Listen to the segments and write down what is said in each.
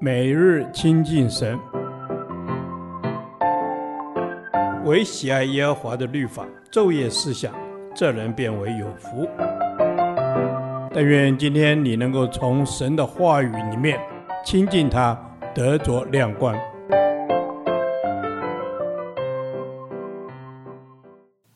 每日亲近神，唯喜爱耶和华的律法，昼夜思想，这人便为有福。但愿今天你能够从神的话语里面亲近他，得着亮光。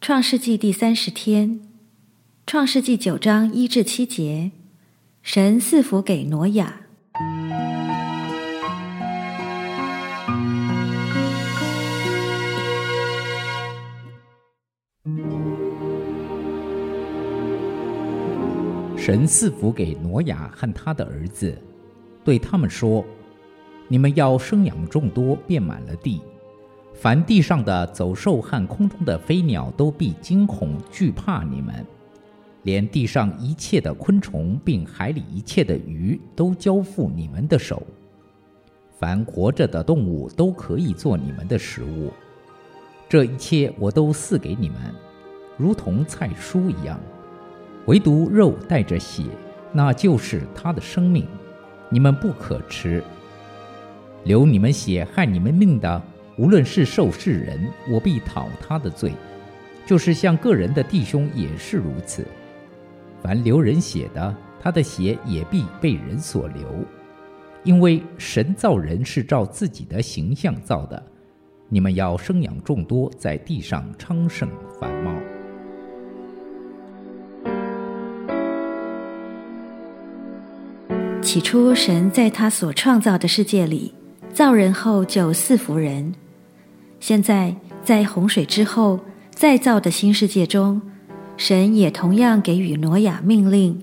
创世纪第三十天，创世纪九章一至七节，神赐福给挪亚。神赐福给挪亚和他的儿子，对他们说：“你们要生养众多，遍满了地。”凡地上的走兽和空中的飞鸟都必惊恐惧怕你们，连地上一切的昆虫，并海里一切的鱼，都交付你们的手。凡活着的动物都可以做你们的食物。这一切我都赐给你们，如同菜蔬一样。唯独肉带着血，那就是他的生命，你们不可吃。流你们血害你们命的。无论是兽是人，我必讨他的罪；就是像个人的弟兄也是如此。凡流人血的，他的血也必被人所流。因为神造人是照自己的形象造的。你们要生养众多，在地上昌盛繁茂。起初，神在他所创造的世界里造人后，就赐福人。现在，在洪水之后再造的新世界中，神也同样给予挪亚命令，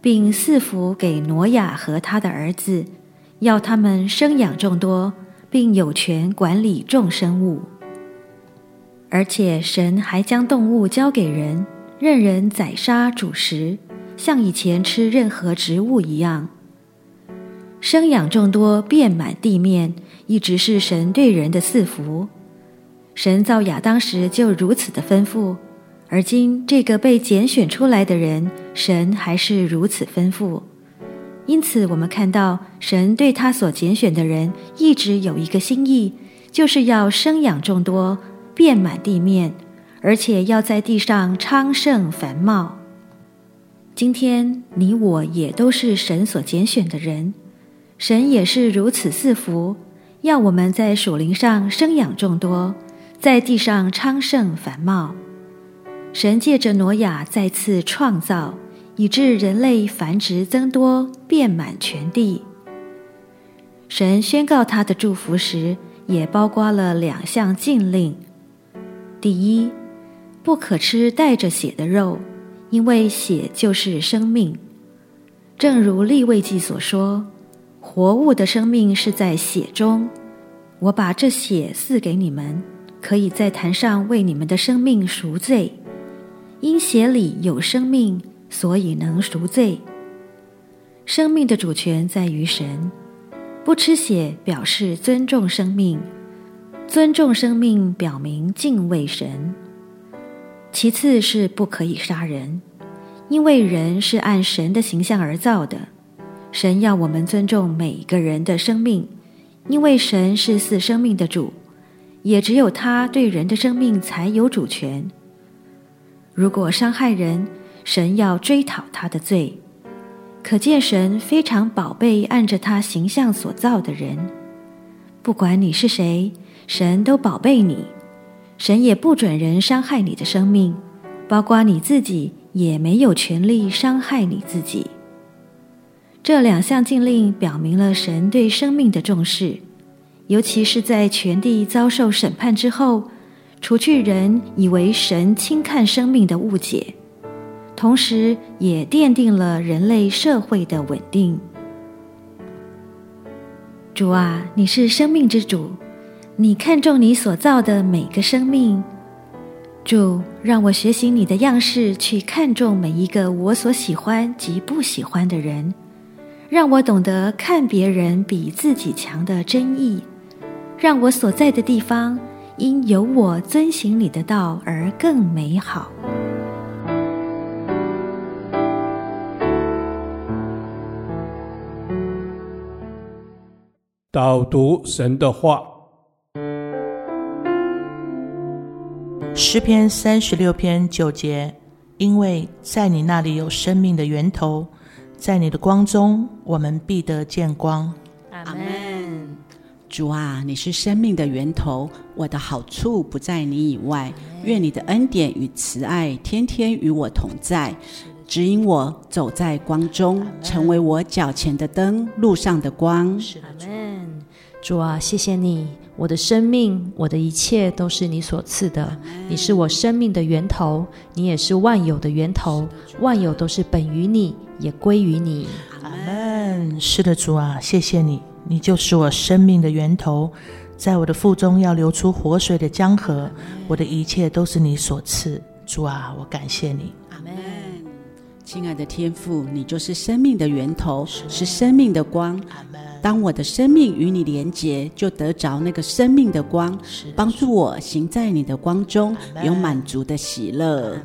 并赐福给挪亚和他的儿子，要他们生养众多，并有权管理众生物。而且，神还将动物交给人，任人宰杀煮食，像以前吃任何植物一样。生养众多，遍满地面，一直是神对人的赐福。神造亚当时就如此的吩咐，而今这个被拣选出来的人，神还是如此吩咐。因此，我们看到神对他所拣选的人一直有一个心意，就是要生养众多，遍满地面，而且要在地上昌盛繁茂。今天你我也都是神所拣选的人，神也是如此赐福，要我们在属灵上生养众多。在地上昌盛繁茂，神借着挪亚再次创造，以致人类繁殖增多，遍满全地。神宣告他的祝福时，也包括了两项禁令：第一，不可吃带着血的肉，因为血就是生命。正如利未记所说：“活物的生命是在血中，我把这血赐给你们。”可以在坛上为你们的生命赎罪，因血里有生命，所以能赎罪。生命的主权在于神，不吃血表示尊重生命，尊重生命表明敬畏神。其次是不可以杀人，因为人是按神的形象而造的，神要我们尊重每一个人的生命，因为神是赐生命的主。也只有他对人的生命才有主权。如果伤害人，神要追讨他的罪。可见神非常宝贝按着他形象所造的人。不管你是谁，神都宝贝你。神也不准人伤害你的生命，包括你自己也没有权利伤害你自己。这两项禁令表明了神对生命的重视。尤其是在全地遭受审判之后，除去人以为神轻看生命的误解，同时也奠定了人类社会的稳定。主啊，你是生命之主，你看重你所造的每个生命。主，让我学习你的样式，去看重每一个我所喜欢及不喜欢的人，让我懂得看别人比自己强的真意。让我所在的地方，因有我遵行你的道而更美好。导读神的话，诗篇三十六篇九节，因为在你那里有生命的源头，在你的光中，我们必得见光。阿门。主啊，你是生命的源头，我的好处不在你以外。愿你的恩典与慈爱天天与我同在。指引我走在光中，成为我脚前的灯，路上的光。阿门。主啊，谢谢你，我的生命，我的一切都是你所赐的。你是我生命的源头，你也是万有的源头。万有都是本于你，也归于你。阿门。是的，主啊，谢谢你，你就是我生命的源头，在我的腹中要流出活水的江河。我的一切都是你所赐。主啊，我感谢你。阿门。亲爱的天父，你就是生命的源头，是，生命的光。当我的生命与你连结，就得着那个生命的光，帮助我行在你的光中，有满足的喜乐。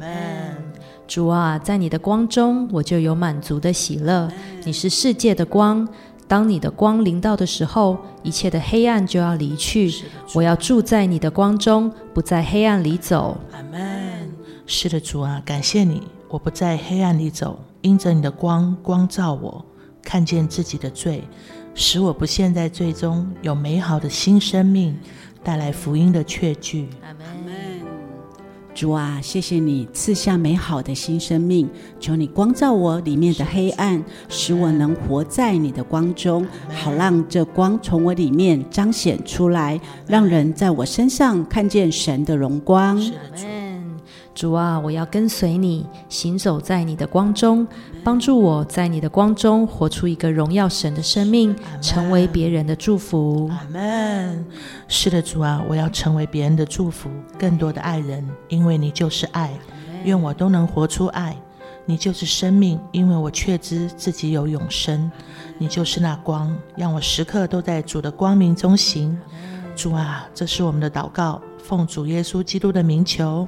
主啊，在你的光中，我就有满足的喜乐。你是世界的光，当你的光临到的时候，一切的黑暗就要离去。我要住在你的光中，不在黑暗里走。阿门。是的，主啊，感谢你。我不在黑暗里走，因着你的光光照我，看见自己的罪，使我不陷在罪中，有美好的新生命，带来福音的确据。阿门。主啊，谢谢你赐下美好的新生命，求你光照我里面的黑暗，使我能活在你的光中，好让这光从我里面彰显出来，让人在我身上看见神的荣光。主啊，我要跟随你，行走在你的光中，帮助我在你的光中活出一个荣耀神的生命，成为别人的祝福。阿门。是的，主啊，我要成为别人的祝福，更多的爱人，因为你就是爱。愿我都能活出爱。你就是生命，因为我确知自己有永生。你就是那光，让我时刻都在主的光明中行。主啊，这是我们的祷告，奉主耶稣基督的名求。